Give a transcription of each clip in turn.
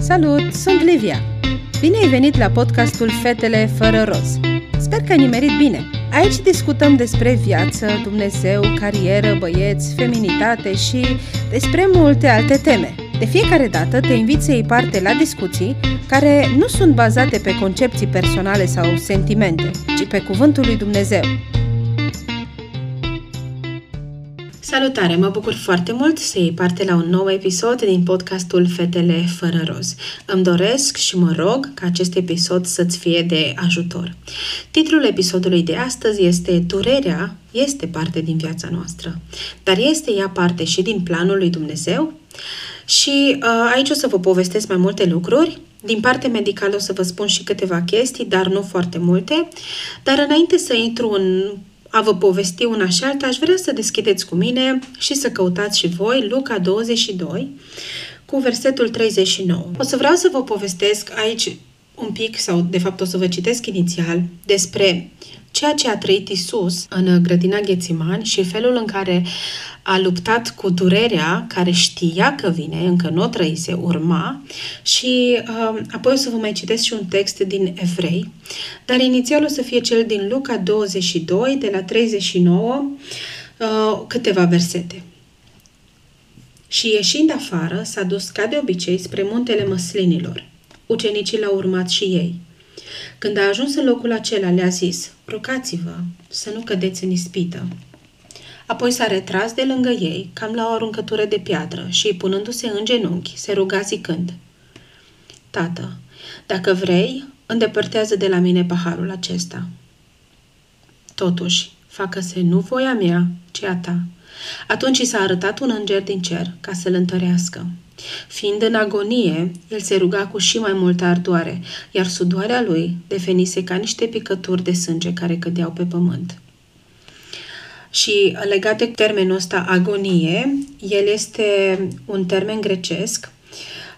Salut, sunt Livia! Bine ai venit la podcastul Fetele fără roz. Sper că ai nimerit bine. Aici discutăm despre viață, Dumnezeu, carieră, băieți, feminitate și despre multe alte teme. De fiecare dată te invit să iei parte la discuții care nu sunt bazate pe concepții personale sau sentimente, ci pe cuvântul lui Dumnezeu. Salutare! Mă bucur foarte mult să iei parte la un nou episod din podcastul Fetele fără roz. Îmi doresc și mă rog ca acest episod să-ți fie de ajutor. Titlul episodului de astăzi este Durerea este parte din viața noastră, dar este ea parte și din planul lui Dumnezeu? Și uh, aici o să vă povestesc mai multe lucruri. Din parte medicală o să vă spun și câteva chestii, dar nu foarte multe. Dar înainte să intru în a vă povesti una și alta, aș vrea să deschideți cu mine și să căutați și voi Luca 22 cu versetul 39. O să vreau să vă povestesc aici un pic, sau de fapt o să vă citesc inițial, despre ceea ce a trăit Isus în grădina Ghețiman și felul în care a luptat cu durerea care știa că vine, încă nu o trăise, urma și uh, apoi o să vă mai citesc și un text din Evrei, dar inițial o să fie cel din Luca 22, de la 39, uh, câteva versete. Și ieșind afară, s-a dus ca de obicei spre muntele măslinilor. Ucenicii l-au urmat și ei. Când a ajuns în locul acela, le-a zis, rugați-vă să nu cădeți în ispită. Apoi s-a retras de lângă ei, cam la o aruncătură de piatră și, punându-se în genunchi, se ruga zicând, Tată, dacă vrei, îndepărtează de la mine paharul acesta. Totuși, facă-se nu voia mea, ci a ta. Atunci i s-a arătat un înger din cer ca să-l întărească. Fiind în agonie, el se ruga cu și mai multă ardoare, iar sudoarea lui devenise ca niște picături de sânge care cădeau pe pământ. Și legat de termenul ăsta agonie, el este un termen grecesc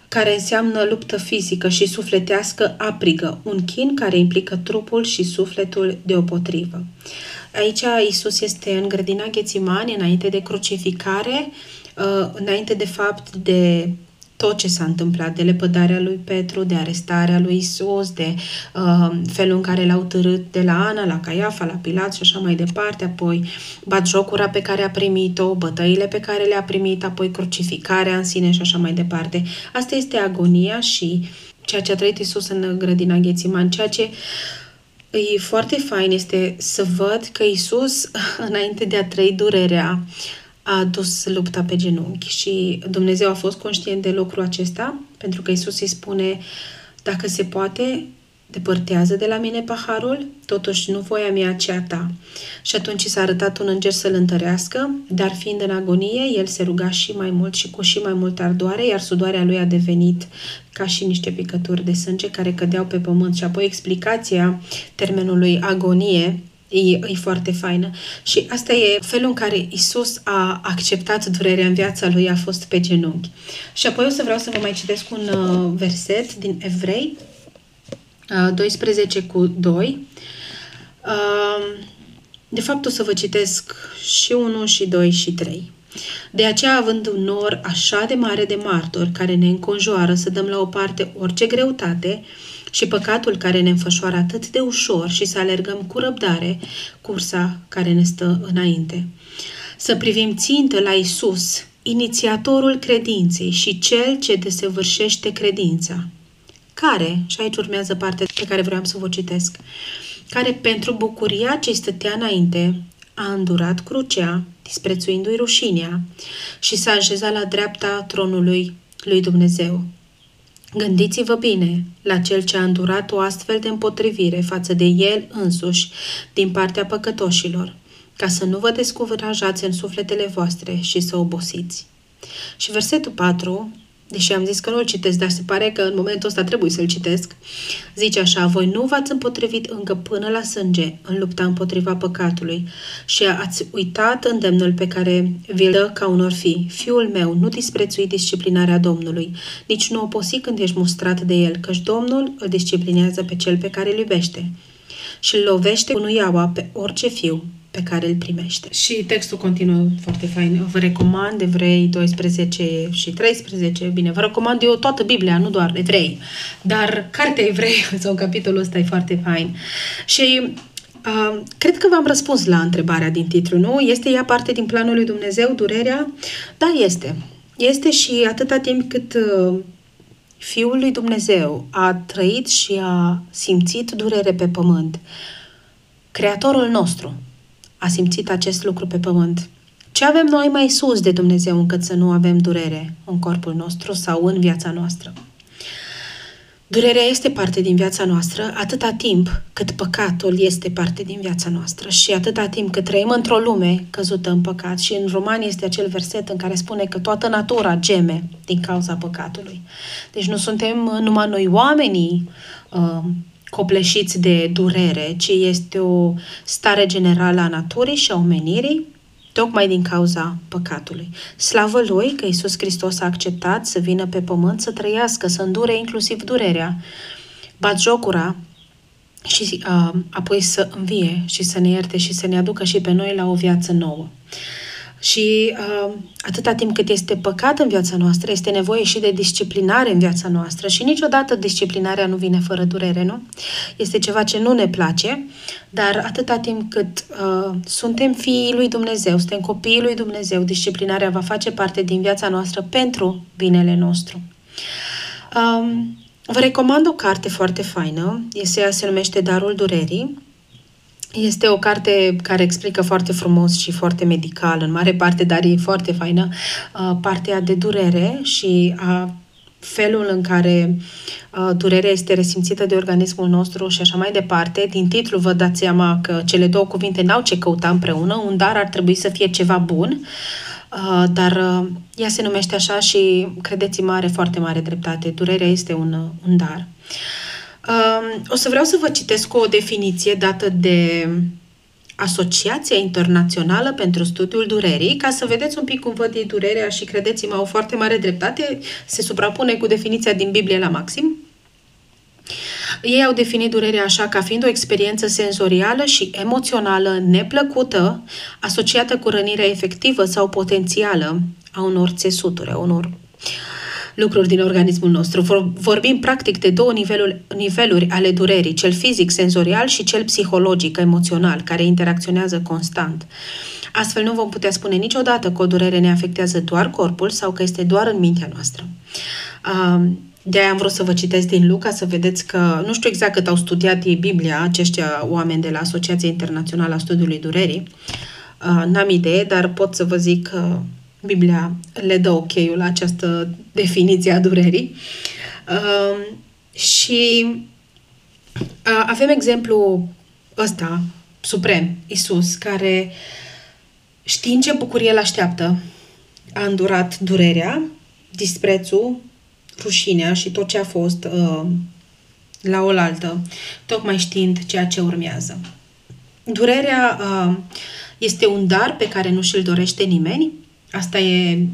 care înseamnă luptă fizică și sufletească aprigă, un chin care implică trupul și sufletul deopotrivă. Aici Isus este în grădina Ghețimani, înainte de crucificare, uh, înainte de fapt de tot ce s-a întâmplat, de lepădarea lui Petru, de arestarea lui Isus, de uh, felul în care l-au târât de la Ana, la Caiafa, la Pilat și așa mai departe, apoi batjocura pe care a primit-o, bătăile pe care le-a primit, apoi crucificarea în sine și așa mai departe. Asta este agonia și ceea ce a trăit Isus în grădina Ghețiman, ceea ce e foarte fain este să văd că Isus, înainte de a trăi durerea, a dus lupta pe genunchi și Dumnezeu a fost conștient de lucrul acesta, pentru că Isus îi spune, dacă se poate, depărtează de la mine paharul, totuși nu voia mea, ci a ta. Și atunci s-a arătat un înger să-l întărească, dar fiind în agonie, el se ruga și mai mult și cu și mai mult ardoare, iar sudoarea lui a devenit ca și niște picături de sânge care cădeau pe pământ. Și apoi explicația termenului agonie e, e foarte faină. Și asta e felul în care Isus a acceptat durerea în viața lui, a fost pe genunchi. Și apoi o să vreau să vă mai citesc un uh, verset din Evrei, uh, 12 cu 2. Uh, de fapt, o să vă citesc și 1, și 2, și 3. De aceea, având un nor așa de mare de martori care ne înconjoară să dăm la o parte orice greutate, și păcatul care ne înfășoară atât de ușor și să alergăm cu răbdare cursa care ne stă înainte. Să privim țintă la Isus, inițiatorul credinței și cel ce desăvârșește credința. Care, și aici urmează partea pe care vreau să vă citesc, care pentru bucuria ce stătea înainte a îndurat crucea, disprețuindu-i rușinea, și s-a așezat la dreapta tronului lui Dumnezeu. Gândiți-vă bine la cel ce a îndurat o astfel de împotrivire față de el însuși din partea păcătoșilor, ca să nu vă descuvârajați în sufletele voastre și să obosiți. Și versetul 4 deși am zis că nu-l citesc, dar se pare că în momentul ăsta trebuie să-l citesc, zice așa, voi nu v-ați împotrivit încă până la sânge în lupta împotriva păcatului și ați uitat îndemnul pe care vi-l dă ca unor fi. Fiul meu, nu disprețui disciplinarea Domnului, nici nu oposi când ești mustrat de el, căci Domnul îl disciplinează pe cel pe care îl iubește și îl lovește cu nuiaua pe orice fiu pe care îl primește. Și textul continuă foarte fain. Vă recomand Evrei 12 și 13. Bine, vă recomand eu toată Biblia, nu doar Evrei. Dar cartea Evrei sau capitolul ăsta e foarte fain. Și Uh, cred că v-am răspuns la întrebarea din titlu, nu? Este ea parte din planul lui Dumnezeu, durerea? Da, este. Este și atâta timp cât uh, Fiul lui Dumnezeu a trăit și a simțit durere pe pământ. Creatorul nostru a simțit acest lucru pe pământ. Ce avem noi mai sus de Dumnezeu încât să nu avem durere în corpul nostru sau în viața noastră? Durerea este parte din viața noastră atâta timp cât păcatul este parte din viața noastră și atâta timp cât trăim într-o lume căzută în păcat. Și în Romani este acel verset în care spune că toată natura geme din cauza păcatului. Deci nu suntem numai noi oamenii uh, copleșiți de durere, ci este o stare generală a naturii și a omenirii tocmai din cauza păcatului. Slavă Lui că Iisus Hristos a acceptat să vină pe pământ, să trăiască, să îndure inclusiv durerea, jocura și uh, apoi să învie și să ne ierte și să ne aducă și pe noi la o viață nouă. Și uh, atâta timp cât este păcat în viața noastră, este nevoie și de disciplinare în viața noastră și niciodată disciplinarea nu vine fără durere, nu? Este ceva ce nu ne place, dar atâta timp cât uh, suntem fiii lui Dumnezeu, suntem copiii lui Dumnezeu, disciplinarea va face parte din viața noastră pentru binele nostru. Um, vă recomand o carte foarte faină, este, se numește Darul Durerii, este o carte care explică foarte frumos și foarte medical, în mare parte, dar e foarte faină, uh, partea de durere și a felul în care uh, durerea este resimțită de organismul nostru și așa mai departe. Din titlu vă dați seama că cele două cuvinte n-au ce căuta împreună. Un dar ar trebui să fie ceva bun, uh, dar uh, ea se numește așa și credeți-mă are foarte mare dreptate. Durerea este un, un dar. Uh, o să vreau să vă citesc o definiție dată de Asociația Internațională pentru Studiul Durerii, ca să vedeți un pic cum văd ei durerea și credeți-mă, au foarte mare dreptate, se suprapune cu definiția din Biblie la maxim. Ei au definit durerea așa ca fiind o experiență senzorială și emoțională neplăcută, asociată cu rănirea efectivă sau potențială a unor țesuturi, a unor uh, lucruri din organismul nostru. Vorbim practic de două niveluri, niveluri ale durerii, cel fizic, senzorial și cel psihologic, emoțional, care interacționează constant. Astfel nu vom putea spune niciodată că o durere ne afectează doar corpul sau că este doar în mintea noastră. De-aia am vrut să vă citesc din Luca, să vedeți că nu știu exact cât au studiat ei Biblia, aceștia oameni de la Asociația Internațională a Studiului Durerii. N-am idee, dar pot să vă zic că Biblia le dă ok la această definiție a durerii. Uh, și uh, avem exemplu ăsta, suprem, Isus, care știind ce bucurie îl așteaptă, a îndurat durerea, disprețul, rușinea și tot ce a fost uh, la oaltă, tocmai știind ceea ce urmează. Durerea uh, este un dar pe care nu și-l dorește nimeni, Asta e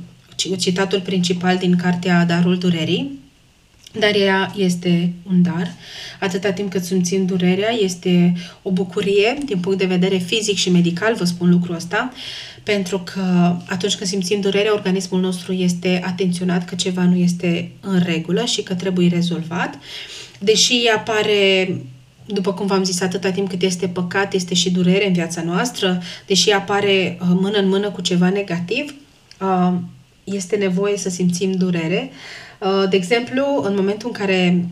citatul principal din cartea Darul Durerii, dar ea este un dar. Atâta timp cât simțim durerea, este o bucurie din punct de vedere fizic și medical, vă spun lucrul ăsta, pentru că atunci când simțim durerea, organismul nostru este atenționat că ceva nu este în regulă și că trebuie rezolvat. Deși apare după cum v-am zis, atâta timp cât este păcat, este și durere în viața noastră, deși apare uh, mână în mână cu ceva negativ, este nevoie să simțim durere. De exemplu, în momentul în care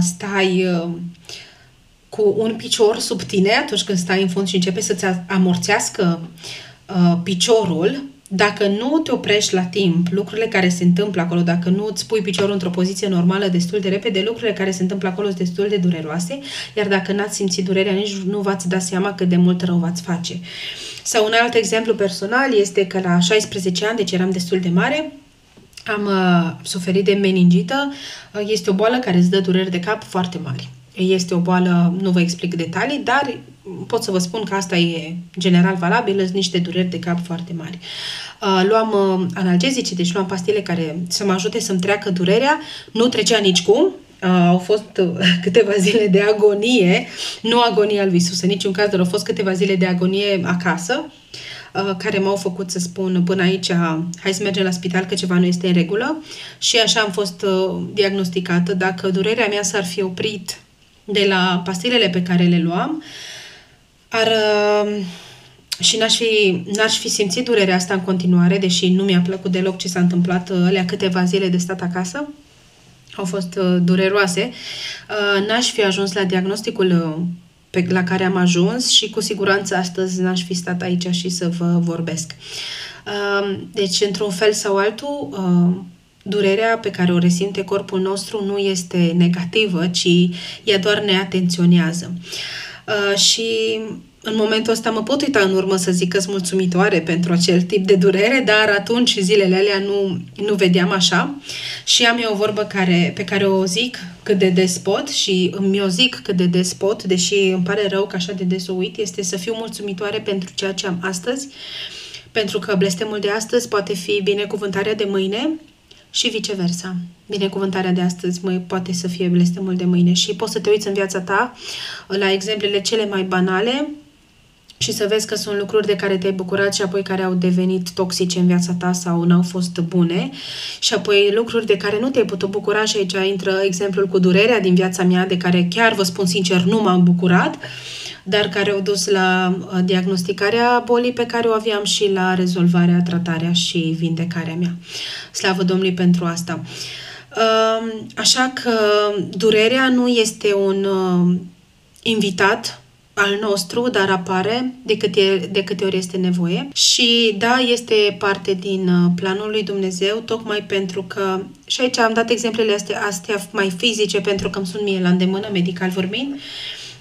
stai cu un picior sub tine, atunci când stai în fund și începe să-ți amorțească piciorul, dacă nu te oprești la timp, lucrurile care se întâmplă acolo, dacă nu îți pui piciorul într-o poziție normală destul de repede, lucrurile care se întâmplă acolo sunt destul de dureroase, iar dacă n-ați simțit durerea, nici nu v-ați da seama cât de mult rău v-ați face. Sau un alt exemplu personal este că la 16 ani, deci eram destul de mare, am uh, suferit de meningită. Uh, este o boală care îți dă dureri de cap foarte mari. Este o boală, nu vă explic detalii, dar pot să vă spun că asta e general valabil, sunt niște dureri de cap foarte mari. Uh, luam uh, analgezice, deci luam pastile care să mă ajute să-mi treacă durerea, nu trecea nici cum, au fost câteva zile de agonie, nu agonia lui Isus în niciun caz, dar au fost câteva zile de agonie acasă, care m-au făcut să spun până aici, hai să mergem la spital că ceva nu este în regulă și așa am fost diagnosticată. Dacă durerea mea s-ar fi oprit de la pastilele pe care le luam, ar, și n-aș fi, n-aș fi simțit durerea asta în continuare, deși nu mi-a plăcut deloc ce s-a întâmplat alea câteva zile de stat acasă au fost uh, dureroase, uh, n-aș fi ajuns la diagnosticul uh, pe, la care am ajuns și cu siguranță astăzi n-aș fi stat aici și să vă vorbesc. Deci, într-un fel sau altul, durerea pe care o resimte corpul nostru nu este negativă, ci ea doar ne atenționează. Și în momentul ăsta mă pot uita în urmă să zic că sunt mulțumitoare pentru acel tip de durere, dar atunci zilele alea nu, nu vedeam așa și am eu o vorbă care, pe care o zic cât de des pot și îmi o zic cât de des pot, deși îmi pare rău că așa de des o uit, este să fiu mulțumitoare pentru ceea ce am astăzi, pentru că blestemul de astăzi poate fi binecuvântarea de mâine și viceversa. Binecuvântarea de astăzi mai poate să fie blestemul de mâine și poți să te uiți în viața ta la exemplele cele mai banale și să vezi că sunt lucruri de care te-ai bucurat și apoi care au devenit toxice în viața ta sau n-au fost bune și apoi lucruri de care nu te-ai putut bucura și aici intră exemplul cu durerea din viața mea de care chiar vă spun sincer nu m-am bucurat dar care au dus la uh, diagnosticarea bolii pe care o aveam și la rezolvarea, tratarea și vindecarea mea. Slavă Domnului pentru asta. Um, așa că durerea nu este un uh, invitat al nostru, dar apare de câte, de câte ori este nevoie. Și da, este parte din uh, planul lui Dumnezeu, tocmai pentru că, și aici am dat exemplele astea, astea mai fizice, pentru că îmi sunt mie la îndemână, medical vorbind,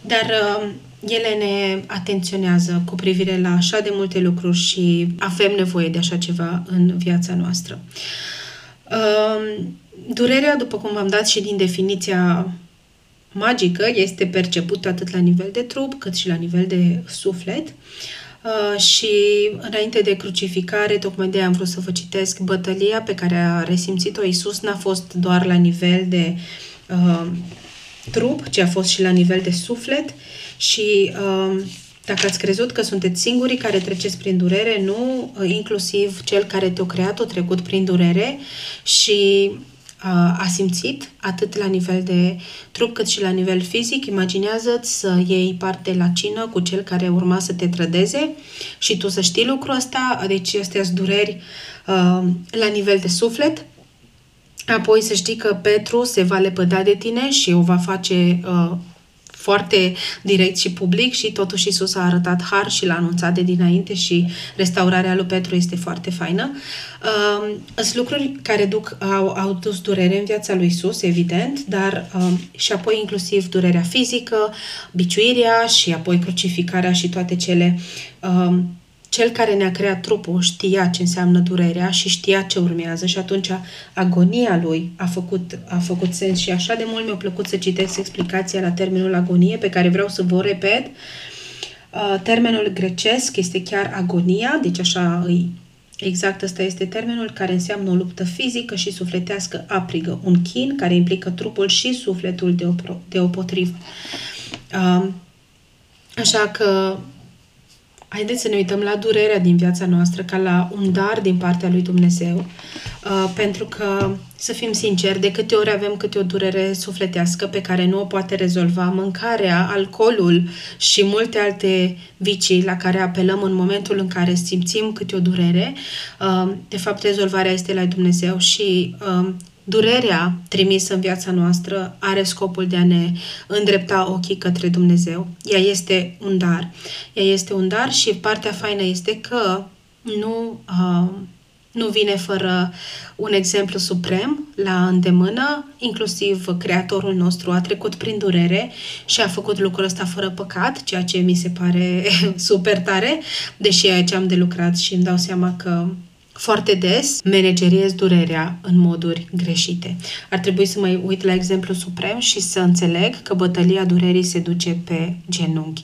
dar uh, ele ne atenționează cu privire la așa de multe lucruri și avem nevoie de așa ceva în viața noastră. Uh, durerea, după cum v-am dat și din definiția magică este percepută atât la nivel de trup cât și la nivel de suflet. Uh, și înainte de crucificare, tocmai de am vrut să vă citesc, bătălia pe care a resimțit-o. Isus n-a fost doar la nivel de uh, trup, ci a fost și la nivel de suflet. Și uh, dacă ați crezut că sunteți singurii care treceți prin durere, nu, uh, inclusiv cel care te-a creat a trecut prin durere. Și a simțit, atât la nivel de trup cât și la nivel fizic. Imaginează-ți să iei parte la cină cu cel care urma să te trădeze și tu să știi lucrul ăsta, deci astea sunt dureri uh, la nivel de suflet. Apoi să știi că Petru se va lepăda de tine și o va face uh, foarte direct și public și totuși Isus a arătat har și l-a anunțat de dinainte și restaurarea lui Petru este foarte faină. Uh, sunt lucruri care duc, au, au dus durere în viața lui Isus, evident, dar uh, și apoi inclusiv durerea fizică, biciuirea și apoi crucificarea și toate cele uh, cel care ne-a creat trupul știa ce înseamnă durerea și știa ce urmează și atunci agonia lui a făcut, a făcut sens și așa de mult mi-a plăcut să citesc explicația la termenul agonie pe care vreau să vă repet. Uh, termenul grecesc este chiar agonia, deci așa îi Exact, ăsta este termenul care înseamnă o luptă fizică și sufletească aprigă, un chin care implică trupul și sufletul de opotrivă. Uh, așa că haideți să ne uităm la durerea din viața noastră ca la un dar din partea lui Dumnezeu, uh, pentru că, să fim sinceri, de câte ori avem câte o durere sufletească pe care nu o poate rezolva mâncarea, alcoolul și multe alte vicii la care apelăm în momentul în care simțim câte o durere, uh, de fapt rezolvarea este la Dumnezeu și uh, Durerea trimisă în viața noastră are scopul de a ne îndrepta ochii către Dumnezeu. Ea este un dar. Ea este un dar și partea faină este că nu, uh, nu vine fără un exemplu suprem la îndemână, inclusiv Creatorul nostru a trecut prin durere și a făcut lucrul ăsta fără păcat, ceea ce mi se pare super tare, deși aici am de lucrat și îmi dau seama că foarte des manageriez durerea în moduri greșite. Ar trebui să mă uit la exemplu suprem și să înțeleg că bătălia durerii se duce pe genunchi.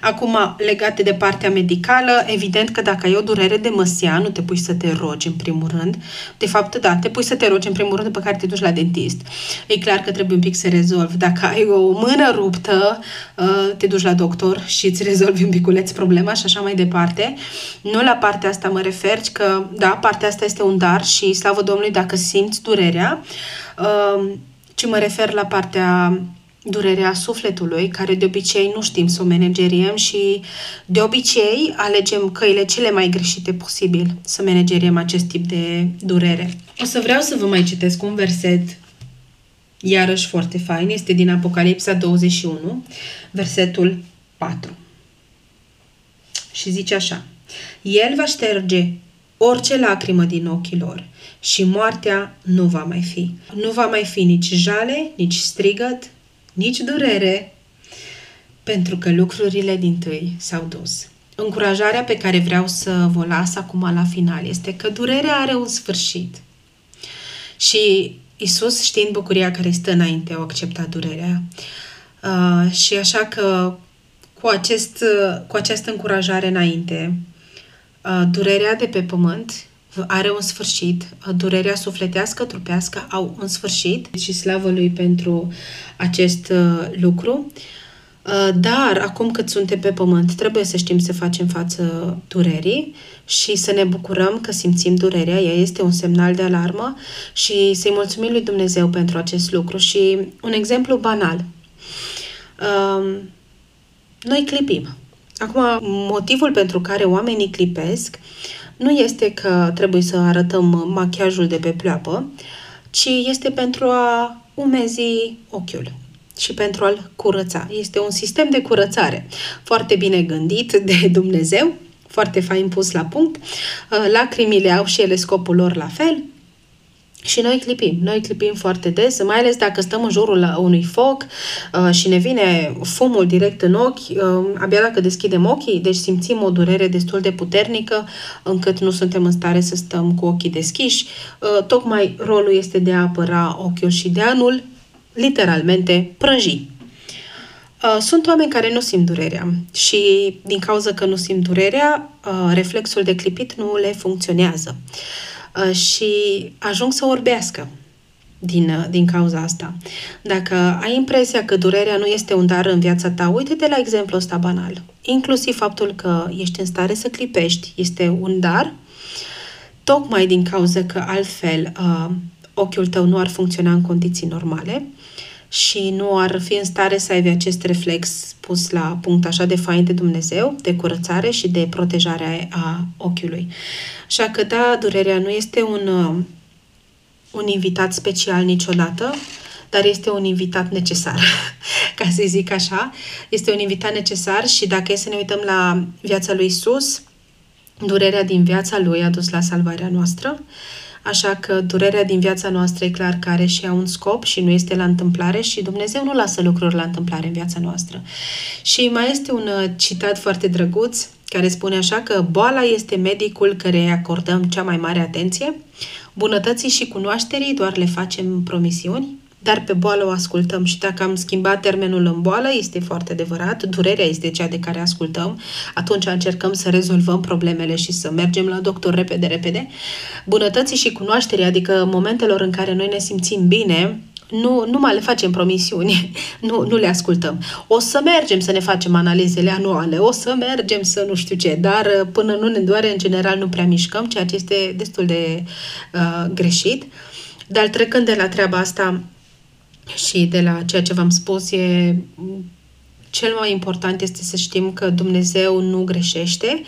Acum, legate de partea medicală, evident că dacă ai o durere de măsia, nu te pui să te rogi în primul rând. De fapt, da, te pui să te rogi în primul rând după care te duci la dentist. E clar că trebuie un pic să rezolvi. Dacă ai o mână ruptă, uh, te duci la doctor și îți rezolvi un piculeț problema și așa mai departe. Nu la partea asta mă refer, că da, partea asta este un dar și slavă Domnului dacă simți durerea, uh, ci mă refer la partea durerea sufletului, care de obicei nu știm să o manageriem și de obicei alegem căile cele mai greșite posibil să manageriem acest tip de durere. O să vreau să vă mai citesc un verset iarăși foarte fain, este din Apocalipsa 21, versetul 4. Și zice așa, El va șterge orice lacrimă din ochii lor și moartea nu va mai fi. Nu va mai fi nici jale, nici strigăt, nici durere, pentru că lucrurile din tâi s-au dus. Încurajarea pe care vreau să vă las acum la final este că durerea are un sfârșit. Și Isus, știind bucuria care stă înainte, a acceptat durerea. Uh, și așa că cu, acest, cu această încurajare înainte, uh, durerea de pe pământ are un sfârșit, durerea sufletească, trupească au un sfârșit și slavă lui pentru acest uh, lucru. Uh, dar acum cât suntem pe pământ, trebuie să știm să facem față durerii și să ne bucurăm că simțim durerea. Ea este un semnal de alarmă și să-i mulțumim lui Dumnezeu pentru acest lucru. Și un exemplu banal. Um, noi clipim. Acum, motivul pentru care oamenii clipesc nu este că trebuie să arătăm machiajul de pe pleoapă, ci este pentru a umezi ochiul și pentru a-l curăța. Este un sistem de curățare foarte bine gândit de Dumnezeu, foarte fain pus la punct. Lacrimile au și ele scopul lor la fel, și noi clipim, noi clipim foarte des, mai ales dacă stăm în jurul unui foc uh, și ne vine fumul direct în ochi, uh, abia dacă deschidem ochii, deci simțim o durere destul de puternică, încât nu suntem în stare să stăm cu ochii deschiși. Uh, tocmai rolul este de a apăra ochiul și de anul, literalmente, prăji. Uh, sunt oameni care nu simt durerea și din cauza că nu simt durerea, uh, reflexul de clipit nu le funcționează. Uh, Uh, și ajung să orbească din, uh, din cauza asta. Dacă ai impresia că durerea nu este un dar în viața ta, uite-te la exemplu ăsta banal. Inclusiv faptul că ești în stare să clipești este un dar, tocmai din cauza că altfel uh, ochiul tău nu ar funcționa în condiții normale și nu ar fi în stare să aibă acest reflex pus la punct așa de fain de Dumnezeu, de curățare și de protejare a ochiului. Așa că, da, durerea nu este un, uh, un invitat special niciodată, dar este un invitat necesar, ca să zic așa. Este un invitat necesar și dacă e să ne uităm la viața lui Isus, durerea din viața lui a dus la salvarea noastră Așa că durerea din viața noastră e clar că are și ea un scop și nu este la întâmplare și Dumnezeu nu lasă lucruri la întâmplare în viața noastră. Și mai este un uh, citat foarte drăguț care spune așa că boala este medicul care îi acordăm cea mai mare atenție, bunătății și cunoașterii doar le facem promisiuni, dar pe boală o ascultăm și dacă am schimbat termenul în boală, este foarte adevărat, durerea este cea de care ascultăm, atunci încercăm să rezolvăm problemele și să mergem la doctor repede, repede. Bunătății și cunoașterii, adică momentelor în care noi ne simțim bine, nu, nu mai le facem promisiuni, nu, nu le ascultăm. O să mergem să ne facem analizele anuale, o să mergem să nu știu ce, dar până nu ne doare, în general, nu prea mișcăm, ceea ce este destul de uh, greșit. Dar trecând de la treaba asta, și de la ceea ce v-am spus, e cel mai important este să știm că Dumnezeu nu greșește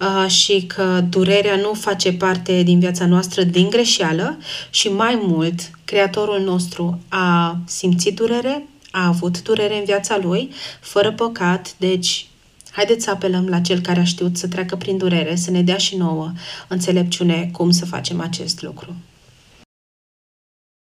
uh, și că durerea nu face parte din viața noastră din greșeală și mai mult, Creatorul nostru a simțit durere, a avut durere în viața lui, fără păcat, deci haideți să apelăm la Cel care a știut să treacă prin durere, să ne dea și nouă înțelepciune cum să facem acest lucru.